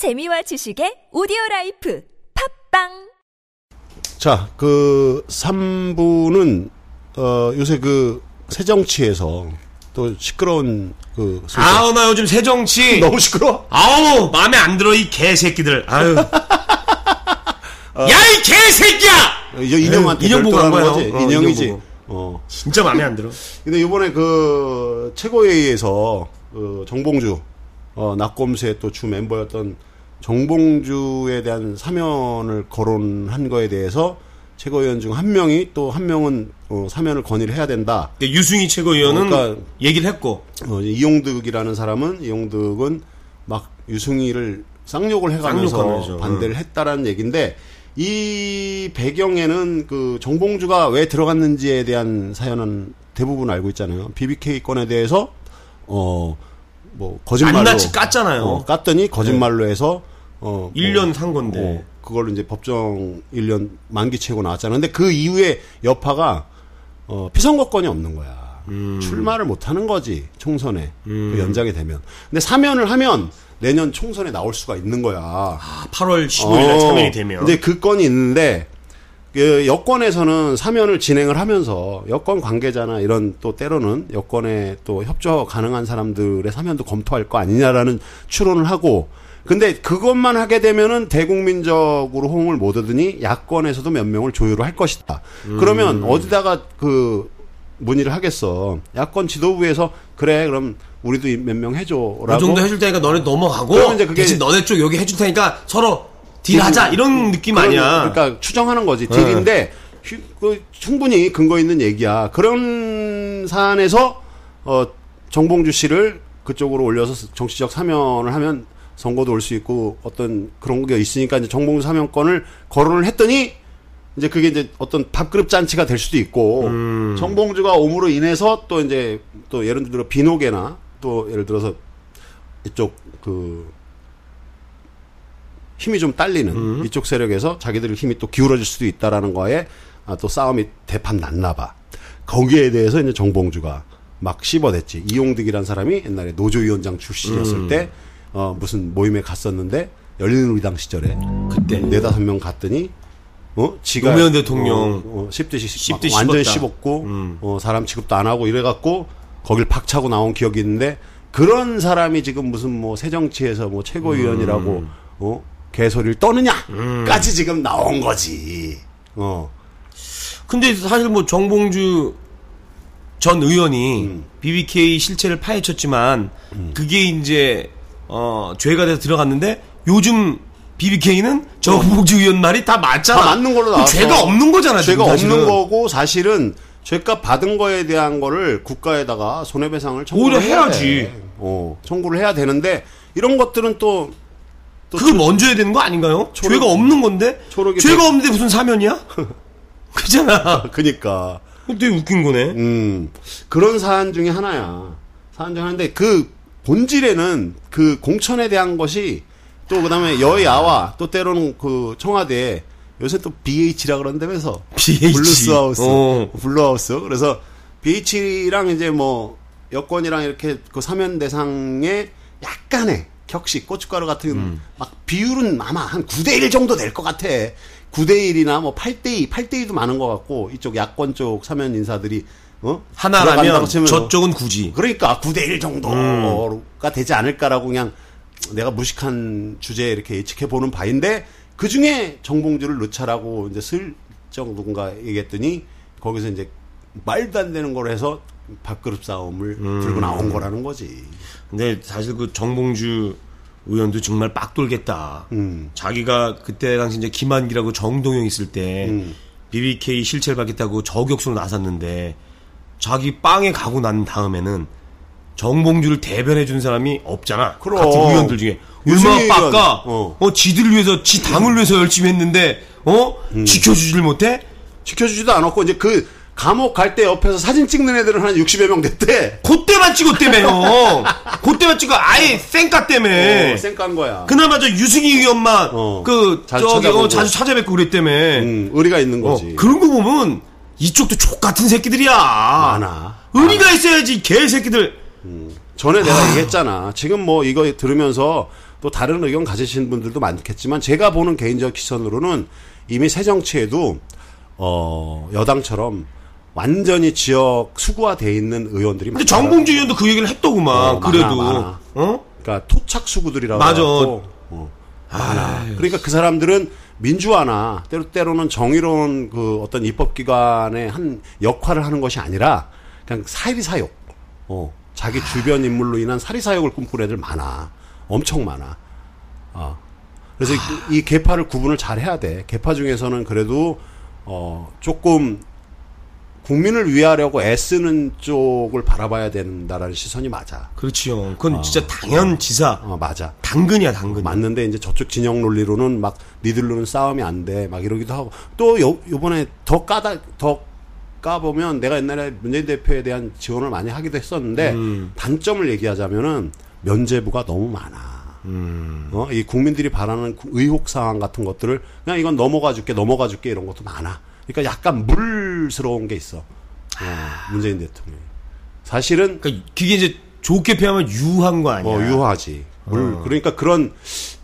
재미와 지식의 오디오 라이프 팟빵 자, 그 3부는 어 요새 그 새정치에서 또 시끄러운 그 소식. 아우 나 요즘 새정치 너무 시끄러? 아우 마음에 안 들어 이 개새끼들 아유 야이 개새끼야 이제 인형한테 인형 보고 간 별도라는 거예요. 거지. 어, 인형이지. 인형. 어. 진짜 마음에 안 들어 근데 이번에 그 최고회의에서 그 정봉주 어 낙검수의 또 주 멤버였던 정봉주에 대한 사면을 거론한 거에 대해서 최고위원 중 한 명이 또 한 명은 어, 사면을 건의를 해야 된다. 근데 유승희 최고위원은 그러니까- 얘기를 했고 어, 이용득이라는 사람은 이용득은 막 유승희를 쌍욕을 해가면서 쌍욕하면서, 반대를 했다라는 얘기인데 이 배경에는 그 정봉주가 왜 들어갔는지에 대한 사연은 대부분 알고 있잖아요. BBK 건에 대해서 어 뭐 거짓말로 낱낱이 깠잖아요. 어, 깠더니 거짓말로 해서 어 1년 산 건데 어, 그걸로 이제 법정 1년 만기 채고 나왔잖아. 근데 그 이후에 여파가 어, 피선거권이 없는 거야. 출마를 못 하는 거지. 총선에. 그 연장이 되면. 근데 사면을 하면 내년 총선에 나올 수가 있는 거야. 아, 8월 15일에 어, 사면이 되면 근데 그 건이 있는데 그 여권에서는 사면을 진행을 하면서 여권 관계자나 이런 또 때로는 여권에 또 협조 가능한 사람들의 사면도 검토할 거 아니냐라는 추론을 하고 근데 그것만 하게 되면은 대국민적으로 호응을 못 얻으니 야권에서도 몇 명을 조율을 할 것이다. 그러면 어디다가 그 문의를 하겠어. 야권 지도부에서 그래 그럼 우리도 몇 명 해줘라고. 그 정도 해줄 테니까 너네 넘어가고 그러면 이제 그게- 대신 너네 쪽 여기 해줄 테니까 서로 딜하자 이런 느낌 아니야 그러니까 추정하는 거지. 딜인데 휴- 그 충분히 근거 있는 얘기야. 그런 사안에서 어 정봉주 씨를 그쪽으로 올려서 정치적 사면을 하면 선거도 올 수 있고 어떤 그런 게 있으니까 이제 정봉주 사면권을 거론을 했더니 이제 그게 이제 어떤 밥그릇 잔치가 될 수도 있고 음. 정봉주가 옴으로 인해서 또 이제 또 예를 들어 비노계나 또 예를 들어서 이쪽 그 힘이 좀 딸리는 음. 이쪽 세력에서 자기들 힘이 또 기울어질 수도 있다라는 거에 아, 또 싸움이 대판 났나 봐. 거기에 대해서 이제 정봉주가 막 씹어댔지. 이용득이란 사람이 옛날에 노조위원장 출신이었을 음. 때 어, 무슨 모임에 갔었는데 열린우리당 시절에 그때 네다섯 명 갔더니 어 지가 노무현 대통령 어, 어, 씹듯이 씹- 씹듯이 완전 씹었다. 씹었고 음. 어, 사람 취급도 안 하고 이래갖고 거길 박차고 나온 기억이 있는데 그런 사람이 지금 무슨 뭐 새정치에서 뭐 최고위원이라고 음. 어 개소리를 떠느냐까지 지금 나온 거지. 어 근데 사실 뭐 정봉주 전 의원이 음. BBK 실체를 파헤쳤지만 그게 이제 어 죄가 돼서 들어갔는데 요즘 BBK는 정봉주 의원 말이 다 맞잖아. 다 맞는 걸로 그럼 나왔어. 죄가 없는 거잖아. 죄가 사실은. 없는 거고 사실은 죄값 받은 거에 대한 거를 국가에다가 손해배상을 청구를 오히려 해야 해야지. 돼. 어 청구를 해야 되는데 이런 것들은 또또 그걸 먼저 해야 되는 거 아닌가요? 초록- 죄가 없는 건데 죄가 백- 없는데 무슨 사면이야? 그잖아. 그니까 되게 웃긴 거네. 음, 그런 사안 중에 하나야. 사안 중에 하나인데 그 본질에는 그 공천에 대한 것이 또 그다음에 여야와 또 때로는 그 청와대 요새 또 BH라 그런다면서 BH. Blue's House 어. Blue House 그래서 BH랑 이제 뭐 여권이랑 이렇게 그 사면 대상에 약간의 격식 고춧가루 같은 음. 막 비율은 아마 한 9대 1 정도 될 것 같아. 9대 1이나 뭐 8대 2, 8대 2도 많은 것 같고 이쪽 야권 쪽 사면 인사들이 어? 하나라면 저쪽은 굳이. 그러니까 9대 1 정도가 음. 되지 않을까라고 그냥 내가 무식한 주제에 이렇게 예측해 보는 바인데 그 중에 정봉주를 넣자라고 이제 슬쩍 누군가 얘기했더니 거기서 이제 말도 안 되는 걸 해서 밥그릇 싸움을 음. 들고 나온 거라는 거지. 근데 사실 그 정봉주 의원도 정말 빡 돌겠다. 음. 자기가 그때 당시 이제 김한기라고 정동영 있을 때 음. BBK 실체를 받겠다고 저격수로 나섰는데 자기 빵에 가고 난 다음에는 정봉주를 대변해 준 사람이 없잖아. 그럼. 같은 의원들 중에 얼마나? 의원. 어. 어. 지들 위해서 지 당을 위해서 열심히 했는데 어 음. 지켜주질 못해? 지켜주지도 않았고 이제 그 감옥 갈 때 옆에서 사진 찍는 애들은 한 60여 명 됐대. 그때만 찍었다며요. 그때만 찍어 아예 쌩까 때문에. 어, 쌩깐 거야. 그나마 저 유승희 의원만 어. 그 자주 저기. 어, 자주 찾아뵙고 그랬다며. 음, 의리가 있는 어, 거지. 그런 거 보면 이쪽도 족 같은 새끼들이야. 많아. 의리가 있어야지 개새끼들. 전에 아. 내가 얘기했잖아. 지금 뭐 이거 들으면서 또 다른 의견 가지신 분들도 많겠지만 제가 보는 개인적 시선으로는 이미 새 정치에도 어 여당처럼 완전히 지역 수구화돼 있는 의원들이 근데. 정봉주 의원도 그 얘기를 했더구만. 어, 많아, 그래도. 많아. 어? 그러니까 토착 수구들이라고 맞아. 해갖고, 어, 많아. 그러니까 그 사람들은 민주화나 때로 때로는 정의로운 그 어떤 입법 기관의 한 역할을 하는 것이 아니라 그냥 사리 사욕, 어, 자기 주변 인물로 인한 사리 사욕을 꿈꾸는 애들 많아, 엄청 많아. 어. 그래서 이, 이 계파를 구분을 잘 해야 돼. 계파 중에서는 그래도 어 조금 국민을 위하려고 애쓰는 쪽을 바라봐야 된다라는 시선이 맞아. 그렇지요. 그건 진짜 당연 지사. 어, 맞아. 당근이야, 당근. 맞는데 이제 저쪽 진영 논리로는 막 니들로는 싸움이 안 돼. 막 이러기도 하고 또 요, 요번에 더 까다 더 까보면 내가 옛날에 문재인 대표에 대한 지원을 많이 하기도 했었는데 단점을 얘기하자면은 면제부가 너무 많아. 어, 이 국민들이 바라는 구- 의혹 사항 같은 것들을 그냥 이건 넘어가 줄게, 넘어가 줄게 이런 것도 많아. 그러니까 약간 물스러운 게 있어. 어, 문재인 대통령. 이 사실은 그러니까 그게 이제 좋게 표현하면 유한 거 아니야. 어, 유하지. 물, 그러니까 그런,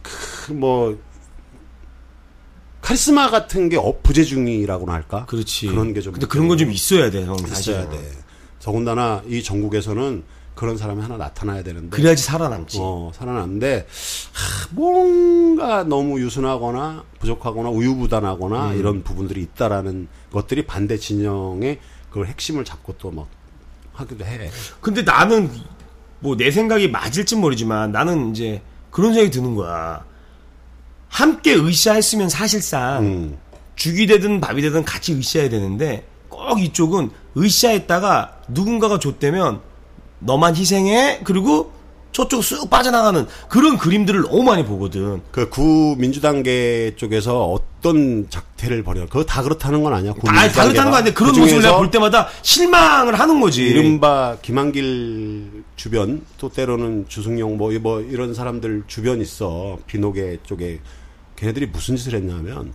그, 뭐, 카리스마 같은 게 어, 부재중이라고나 할까? 그렇지. 그런 게 좀. 근데 그런 건 좀 있어야 돼, 형. 있어야 돼. 더군다나 이 전국에서는 그런 사람이 하나 나타나야 되는데. 그래야지 살아남지. 어, 살아났는데, 하, 뭔가 너무 유순하거나 부족하거나 우유부단하거나 음. 이런 부분들이 있다라는 것들이 반대 진영의 그걸 핵심을 잡고 또 막 하기도 해. 근데 나는 뭐 내 생각이 맞을지 모르지만 나는 이제 그런 생각이 드는 거야. 함께 으쌰했으면 사실상 음. 죽이 되든 밥이 되든 같이 으쌰해야 되는데 꼭 이쪽은 으쌰했다가 누군가가 줬다면 너만 희생해 그리고 저쪽 쑥 빠져나가는 그런 그림들을 너무 많이 보거든. 그 구민주당계 쪽에서 어떤 작태를 벌여 그거 다 그렇다는 건 아니야. 다, 다 그렇다는 거 아닌데 그런 그 모습을 내가 볼 때마다 실망을 하는 거지. 이른바 김한길 주변 또 때로는 주승용 뭐, 뭐 이런 사람들 주변 있어 비노계 쪽에 걔네들이 무슨 짓을 했냐면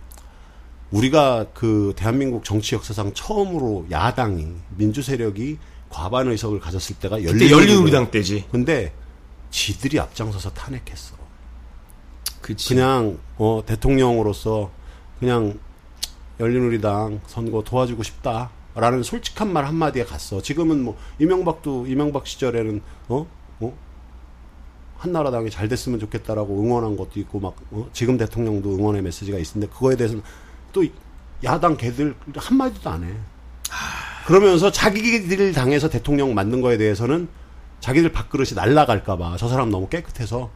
우리가 그 대한민국 정치 역사상 처음으로 야당이 민주 세력이 과반 의석을 가졌을 때가 그때 열린 우리당 때지. 근데 지들이 앞장서서 탄핵했어. 그치. 그냥 어 대통령으로서 그냥 열린우리당 선거 도와주고 싶다라는 솔직한 말 한마디에 갔어. 지금은 뭐 이명박도 이명박 시절에는 어? 어? 한나라당이 잘 됐으면 좋겠다라고 응원한 것도 있고 막 어? 지금 대통령도 응원의 메시지가 있는데 그거에 대해서는 또 야당 개들 한마디도 안 해. 그러면서 자기들 당에서 대통령 만든 거에 대해서는 자기들 밥그릇이 날라갈까봐 저 사람 너무 깨끗해서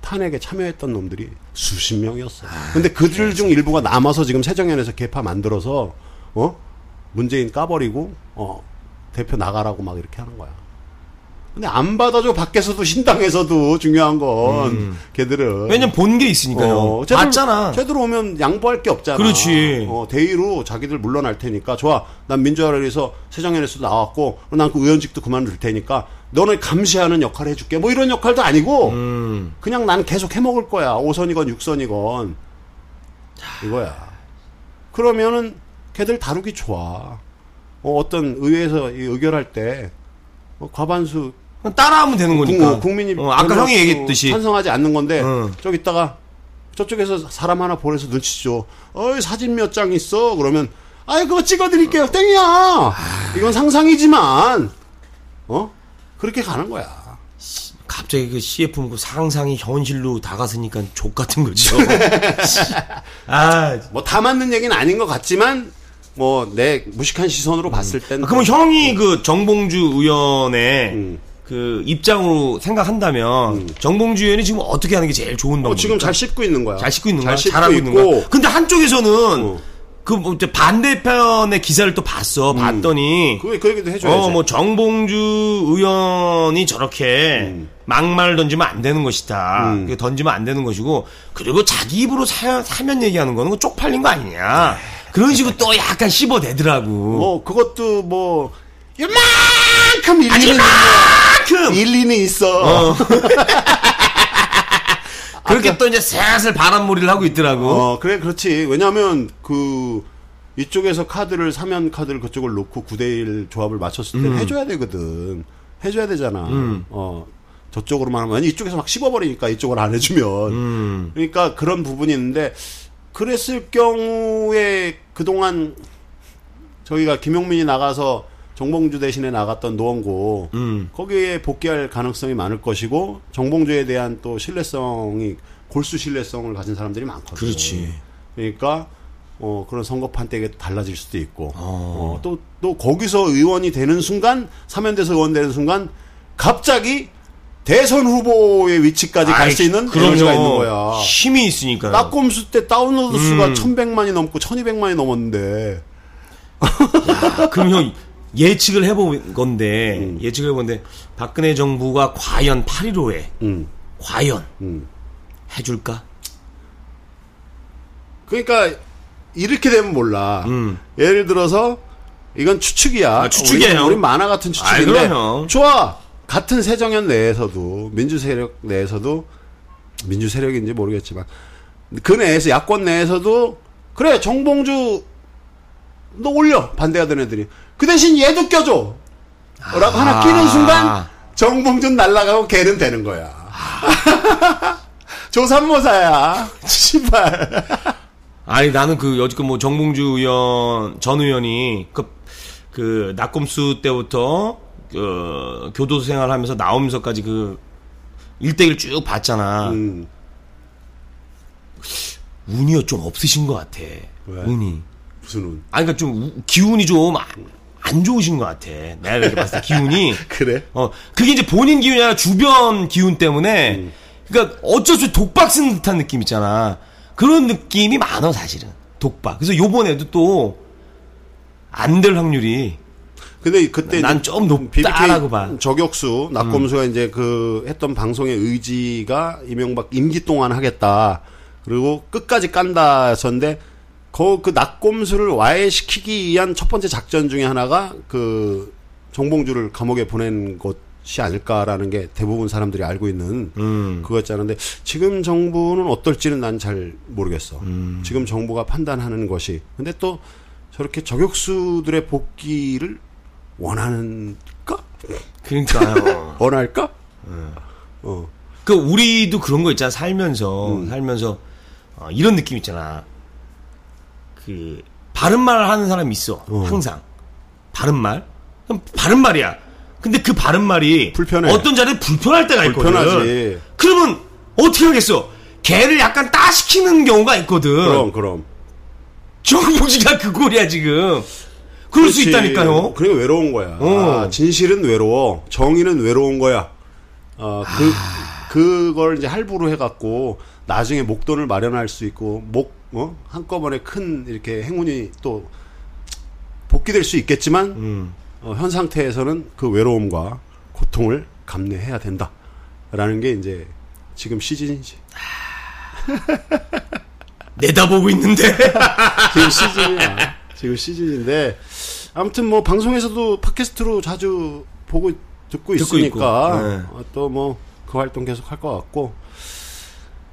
탄핵에 참여했던 놈들이 수십 명이었어. 근데 그들 중 일부가 남아서 지금 새정연에서 개파 만들어서 어 문재인 까버리고 어 대표 나가라고 막 이렇게 하는 거야. 근데 안 받아줘 밖에서도 신당에서도 중요한 건 걔들은 왜냐면 본 게 있으니까요. 어, 쟤들- 맞잖아. 쟤들 오면 양보할 게 없잖아. 그렇지. 어, 대의로 자기들 물러날 테니까 좋아. 난 민주화를 위해서 새정연에서도 나왔고 난 그 의원직도 그만둘 테니까 너네 감시하는 역할 해줄게. 뭐 이런 역할도 아니고 음. 그냥 난 계속 해먹을 거야. 5선이건 6선이건 이거야. 그러면은 걔들 다루기 좋아. 어, 어떤 의회에서 이 의결할 때 어, 과반수 그냥 따라하면 되는 거니까. 국, 민이 어, 아까 형이 얘기했듯이. 찬성하지 않는 건데 어. 저기 있다가 저쪽에서 사람 하나 보내서 눈치 줘. 어이 사진 몇 장 있어. 그러면 아이 그거 찍어드릴게요. 땡이야. 이건 상상이지만 어 그렇게 가는 거야. 갑자기 그 CF 그 상상이 현실로 다가서니까 족 같은 거죠. 아, 뭐 다 맞는 얘기는 아닌 것 같지만 뭐 내 무식한 시선으로 봤을 땐 아, 그러면 형이 그 정봉주 의원의 음. 그 입장으로 생각한다면 정봉주 의원이 지금 어떻게 하는 게 제일 좋은 어, 방법입니까? 지금 잘 씻고 있는 거야. 잘 씻고 있는 거야? 씻고 잘하고 있는. 거야? 근데 한쪽에서는 어. 그뭐 반대편의 기사를 또 봤어. 봤더니 그, 그 얘기도 해줘야지. 어, 뭐 정봉주 의원이 저렇게 막말 던지면 안 되는 것이다. 음. 그 던지면 안 되는 것이고 그리고 자기 입으로 사, 사면 얘기하는 거는 거 쪽팔린 거 아니냐. 그런 식으로 또 약간 씹어대더라고. 뭐 그것도 뭐 이만큼 일리는 그만큼 일리는 있어. 그렇게 또 이제 슬슬 바람몰이를 하고 있더라고. 어, 그래, 그렇지. 왜냐면, 그, 이쪽에서 카드를, 사면 카드를 그쪽을 놓고 9대1 조합을 맞췄을 때 해줘야 되거든. 해줘야 되잖아. 어. 저쪽으로만 하면 이쪽에서 막 씹어버리니까 이쪽을 안 해주면 음. 그러니까 그런 부분이 있는데 그랬을 경우에 그동안 저희가 김용민이 나가서 정봉주 대신에 나갔던 노원고 음. 거기에 복귀할 가능성이 많을 것이고 정봉주에 대한 또 신뢰성이 골수 신뢰성을 가진 사람들이 많거든요. 그렇지. 그러니까 어 그런 선거 판때기가 달라질 수도 있고 어. 어, 또, 또 거기서 의원이 되는 순간 사면돼서 의원 되는 순간 갑자기 대선 후보의 위치까지 갈 수 있는. 에너지가 있는 거야. 힘이 있으니까. 딱꼼수 때 다운로드 수가 음. 1100만이 넘고 1200만이 넘었는데 그럼 형 예측을 해본 건데 음. 예측을 해본데 박근혜 정부가 과연 8.15에 음, 과연 음. 해줄까? 그러니까 이렇게 되면 몰라. 음. 예를 들어서 이건 추측이야. 아, 추측이에요. 우리, 우리 만화 같은 추측인데 그럼요. 좋아. 같은 새정연 내에서도 민주 세력 내에서도 민주 세력인지 모르겠지만 그 내에서 야권 내에서도 그래 정봉주 너 올려 반대하던 애들이 그 대신 얘도 껴줘. 라고 하나 끼는 순간 정봉준 날라가고 걔는 되는 거야. 조삼모사야. 씨발. 아니 나는 그 여지껏 뭐 정봉주 의원 전 의원이 그, 그 낙검수 때부터 그 교도소 생활하면서 나오면서까지 그 일대기를 쭉 봤잖아. 음. 운이 좀 없으신 것 같아. 왜? 운이. 무슨 운? 아니 그러니까 좀 우- 기운이 좀안 좋으신 것 같아. 내가 이렇게 봤을 때 기운이. 그래? 어, 그게 이제 본인 기운이 아니라 주변 기운 때문에, 음. 그러니까 어쩔 수 없이 독박 쓰는 듯한 느낌 있잖아. 그런 느낌이 많아, 사실은. 독박. 그래서 요번에도 또, 안 될 확률이, 근데 그때 난 좀 높다라고 봐. 음. 저격수 낙검수가 이제 그 했던 방송의 의지가 이명박 임기 동안 하겠다. 그리고 끝까지 깐다였는데 그, 그 낙검수를 와해시키기 위한 첫 번째 작전 중에 하나가 그 정봉주를 감옥에 보낸 것이 아닐까라는 게 대부분 사람들이 알고 있는 음, 그거였잖아데 지금 정부는 어떨지는 난 잘 모르겠어. 음. 지금 정부가 판단하는 것이. 근데 또 저렇게 저격수들의 복귀를 원하는가? 그러니까요. 원할까? 네. 어. 그, 우리도 그런 거 있잖아, 살면서. 음. 살면서, 어, 이런 느낌 있잖아. 그, 바른말 하는 사람이 있어. 어. 항상. 바른 말? 그럼 바른 말이야. 근데 그 바른 말이 불편해. 어떤 자리에 불편할 때가 있거든. 불편하지. 그러면 어떻게 하겠어? 걔를 약간 따시키는 경우가 있거든. 그럼, 그럼. 정부지가 그 꼴이야, 지금. 그럴 수 그렇지. 있다니까요. 그러니까 외로운 거야. 어. 아, 진실은 외로워. 정의는 외로운 거야. 어, 그, 그걸 이제 할부로 해갖고, 나중에 목돈을 마련할 수 있고, 목, 어? 한꺼번에 큰, 이렇게 행운이 또, 복귀될 수 있겠지만, 음. 어, 현 상태에서는 그 외로움과 고통을 감내해야 된다. 라는 게 이제, 지금 시즌이지. 내다보고 있는데. 지금 시즌이야. 지금 시즌인데 아무튼 뭐 방송에서도 팟캐스트로 자주 보고 듣고 듣고 있으니까 네. 또뭐 그 활동 계속 할 것 같고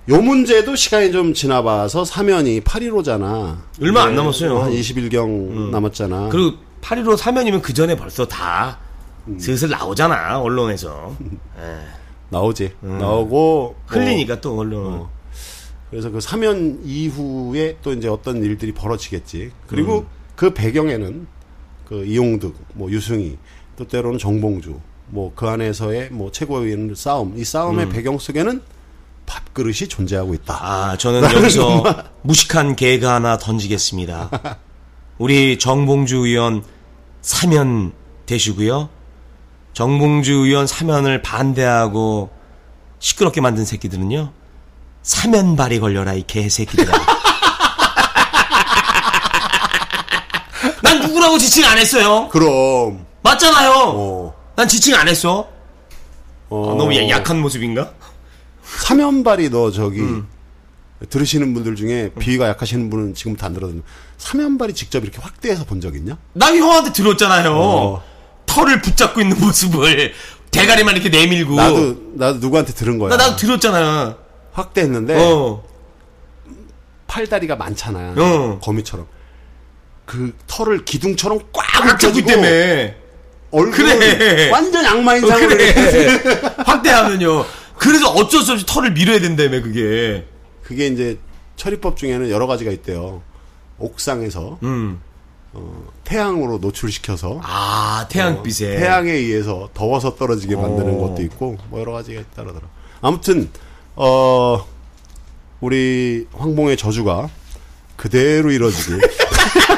요 문제도 시간이 좀 지나봐서 사면이 8.15잖아. 얼마 안 남았어요. 한 20일경 남았잖아. 그리고 8.15 사면이면 그 전에 벌써 다 음. 슬슬 나오잖아, 언론에서. 예. 나오지. 나오고 흘리니까 뭐, 또 언론은. 어. 그래서 그 사면 이후에 또 이제 어떤 일들이 벌어지겠지. 그리고 음. 그 배경에는 그 이용득, 뭐 유승희, 또 때로는 정봉주, 뭐 그 안에서의 뭐 최고위원 싸움, 이 싸움의 음. 배경 속에는 밥그릇이 존재하고 있다. 아, 저는 여기서 무식한 개가 하나 던지겠습니다. 우리 정봉주 의원 사면 되시고요. 정봉주 의원 사면을 반대하고 시끄럽게 만든 새끼들은요. 사면발이 걸려라 이 개새끼들아. 난 누구라고 지칭 안 했어요. 그럼 맞잖아요. 어, 난 지칭 안 했어. 어, 아, 너무 야- 약한 모습인가? 사면발이 너 저기 음. 들으시는 분들 중에 비위가 약하시는 분은 지금부터 안 들어도 사면발이 직접 이렇게 확대해서 본 적 있냐? 나 형한테 들었잖아요. 어. 털을 붙잡고 있는 모습을 대가리만 이렇게 내밀고. 나도 나도 누구한테 들은 거야. 나 나도 들었잖아. 확대했는데 어. 팔다리가 많잖아. 어. 거미처럼. 그 털을 기둥처럼 꽉 묶어주고 때문에. 얼굴 그래. 완전 악마 인상으로 이렇게 그래. 확대하면요. 그래서 어쩔 수 없이 털을 밀어야 된다며, 그게. 그게 이제 처리법 중에는 여러 가지가 있대요. 옥상에서 음. 태양으로 노출시켜서 아, 태양빛에. 어, 태양에 의해서 더워서 떨어지게 만드는 어. 것도 있고 뭐 여러 가지가 있다더라. 아무튼 어 우리 황봉의 저주가 그대로 이뤄지길.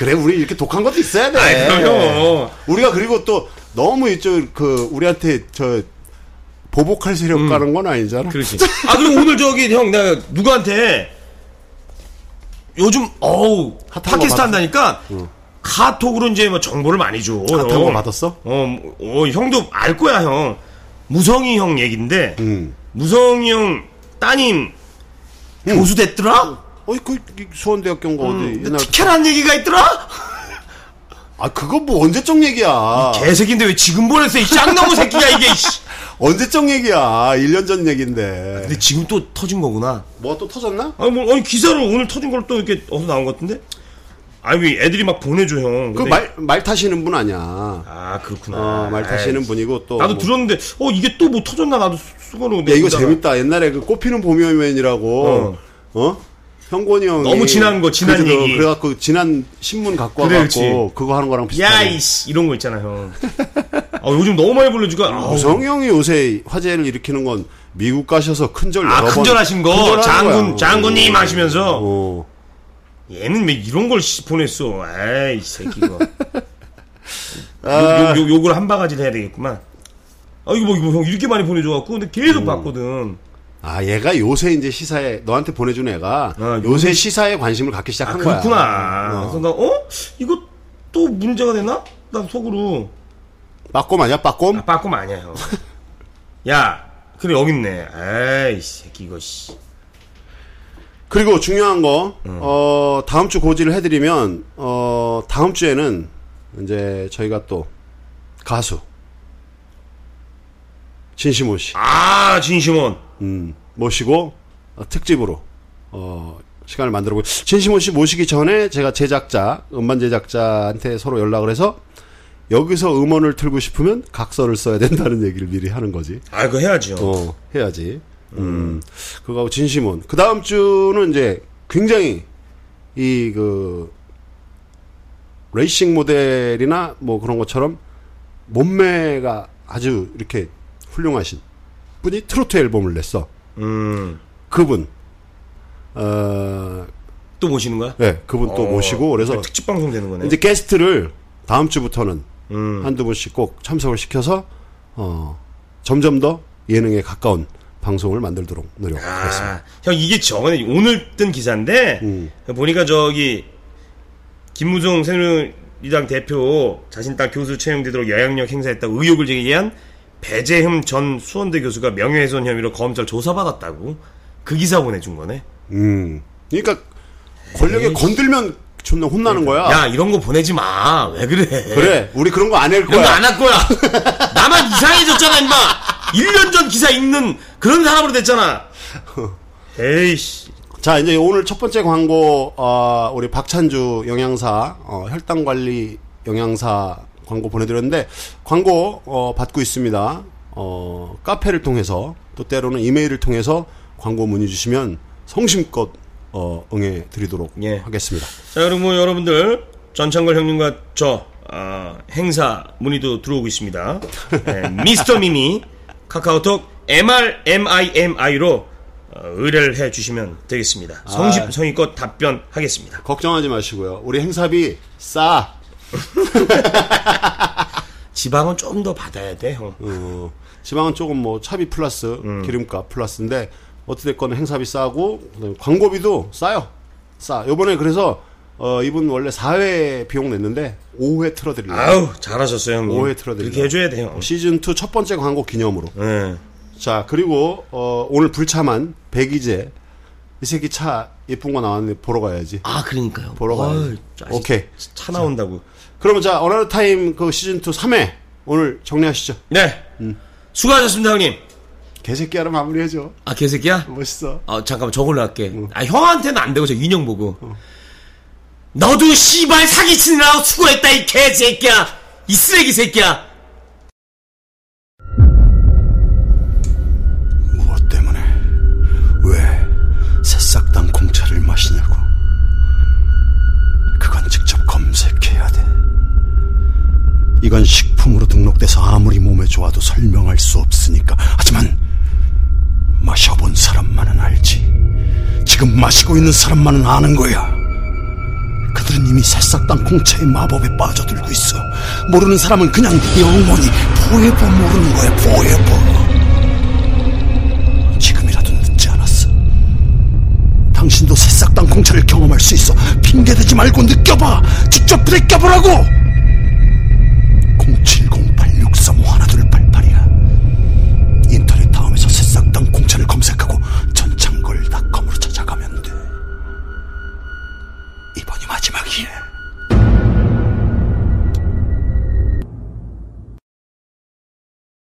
그래 우리 이렇게 독한 것도 있어야 돼. 아이, 그럼요. 우리가 그리고 또 너무 이쪽 그 우리한테 저 보복할 세력 가는 건 아니잖아. 그렇지. 아, 그리고 오늘 저기, 형, 내가 누구한테 요즘, 어우, 팟캐스트 받았어? 한다니까 카톡으로 이제 뭐 정보를 많이 줘. 핫한 형. 거 받았어? 어, 어, 형도 알 거야, 형. 무성이 형 얘긴데, 음. 무성이 형 따님 교수 됐더라? 어이 그 수원대학 경고 어디 근데 옛날 티켓한 얘기가 있더라? 아 그거 뭐 언제적 얘기야. 개새끼인데 왜 지금 보냈어, 이 짱놈의 새끼야, 이게, 씨. 언제적 얘기야. 1년 전 얘기인데. 근데 지금 또 터진 거구나. 뭐가 또 터졌나? 아니, 뭐, 아니, 기사로 오늘 터진 걸 또 이렇게 어디서 나온 것 같은데? 아니, 왜 애들이 막 보내줘, 형. 그 말 말 타시는 분 아니야. 아, 그렇구나. 어, 말 타시는 분이고 또 나도 뭐- 들었는데, 어, 이게 또 뭐 터졌나, 나도 수건으로. 야, 이거. 재밌다. 옛날에 그 꽃피는 봄이면이라고 어? 형곤이 형이 너무 지난 거, 지난 그래도 얘기. 그래갖고 지난 신문 갖고 그래, 와갖고. 그거 하는 거랑 야, 비슷하네. 이씨, 이런 거 있잖아, 형. 아, 요즘 너무 많이 불러주고, 아우, 우성 형이 요새 화제를 일으키는 건 미국 가셔서 큰절 아, 여러 번 큰절하신 거, 장군, 거야. 장군님 하시면서. 어. 얘는 왜 이런 걸 씨, 보냈어. 에이, 이 새끼, 이거. 아. 욕, 욕, 욕을 한 바가지를 해야 되겠구만. 아, 이거 뭐, 이거 형 이렇게 많이 보내줘갖고, 근데 음. 계속 봤거든. 아, 얘가 요새 이제 시사에 너한테 보내준 애가 아, 요새 시사에 관심을 갖기 아, 시작한 거야. 그렇구나. 어. 그래서 나, 어? 이거 또 문제가 되나? 난 속으로. 빠꼼 아니야? 빠꼼? 아, 빠꿈 아니야, 형. 야, 그래, 여기 있네. 에이, 이 새끼, 이거, 씨. 그리고 중요한 거, 음. 어, 다음 주 고지를 해드리면, 어, 다음 주에는 이제 저희가 또 가수, 진시모 씨, 아, 진심원. 음, 모시고, 어, 특집으로, 어, 시간을 만들고, 진시모 씨 모시기 전에 제가 제작자, 음반 제작자한테 서로 연락을 해서, 여기서 음원을 틀고 싶으면 각서를 써야 된다는 얘기를 미리 하는 거지. 아, 이거 해야죠. 어, 해야지. 음. 그거하고 진심원. 그 다음 주는 이제 굉장히 이 그 레이싱 모델이나 뭐 그런 것처럼 몸매가 아주 이렇게 훌륭하신 분이 트로트 앨범을 냈어. 음. 그분. 어, 또 모시는 거야? 예, 그분 또 어, 모시고 그래서 특집 방송 되는 거네. 이제 게스트를 다음 주부터는 음. 한두 분씩 꼭 참석을 시켜서 어, 점점 더 예능에 가까운 방송을 만들도록 노력하겠습니다. 아, 형 이게 저번에 오늘 뜬 기사인데 음. 보니까 저기 김무성 새누리당 대표 자신 딸 교수 채용되도록 영향력 행사했다고 의혹을 제기한 배재흠 전 수원대 교수가 명예훼손 혐의로 검찰 조사받았다고 그 기사 보내준 거네. 음. 그러니까 권력에 건들면 존나 혼나는 거야. 야 이런 거 보내지 마. 왜 그래? 그래, 우리 그런 거 안할 이런 거 거야. 안할 거야. 나만 이상해졌잖아, 임마. 1년 전 기사 읽는 그런 사람으로 됐잖아. 에이씨. 자, 이제 오늘 첫 번째 광고, 어, 우리 박찬주 영양사, 어, 혈당 관리 영양사 광고 보내드렸는데, 광고, 어, 받고 있습니다. 어, 카페를 통해서, 또 때로는 이메일을 통해서 광고 문의 주시면 성심껏, 어, 응해 드리도록 예. 하겠습니다. 자, 그럼 뭐 여러분들 전창걸 형님과 저 아, 행사 문의도 들어오고 있습니다. 네, 미스터 미미 카카오톡 MRMIMI로 어, 의뢰를 해 주시면 되겠습니다. 성심 성의껏 답변하겠습니다. 걱정하지 마시고요. 우리 행사비 싸. 지방은 좀 더 받아야 돼, 형. 어, 지방은 조금 뭐 차비 플러스 음. 기름값 플러스인데 어찌됐건 행사비 싸고 광고비도 싸요. 싸. 요번에 그래서 어, 이분 원래 4회 비용 냈는데 5회 틀어드리려고. 아우 잘하셨어요, 형님. 5회 틀어드리려고. 그렇게 해줘야 돼요. 시즌 2 첫 번째 광고 기념으로. 네. 자 그리고 어, 오늘 불참한 백이제 이 새끼 차 예쁜 거 나왔는데 보러 가야지. 아, 그러니까요. 보러 가야지. 어이, 아직 오케이. 차 나온다고. 그러면 자 Another Time 그 시즌 2 3회 오늘 정리하시죠. 네. 음. 수고하셨습니다, 형님. 개새끼야로 마무리해줘. 아, 개새끼야? 멋있어. 아, 잠깐만 저걸로 할게. 아, 형한테는 안 되고 저 인형 보고. 너도 씨발 사기치느라고 수고했다 이 개새끼야 이 쓰레기 새끼야 무엇 때문에 왜 새싹당 공차를 마시냐고 그건 직접 검색해야 돼 이건 식품으로 등록돼서 아무리 몸에 좋아도 설명할 수 없으니까 하지만 마셔본 사람만은 알지 지금 마시고 있는 사람만은 아는 거야 그들은 이미 새싹당 공차의 마법에 빠져들고 있어 모르는 사람은 그냥 영원히 포에버 모르는 거야 포에버 지금이라도 늦지 않았어. 당신도 새싹 땅콩차를 경험할 수 있어. 핑계대지 말고 느껴봐. 직접 느껴보라고.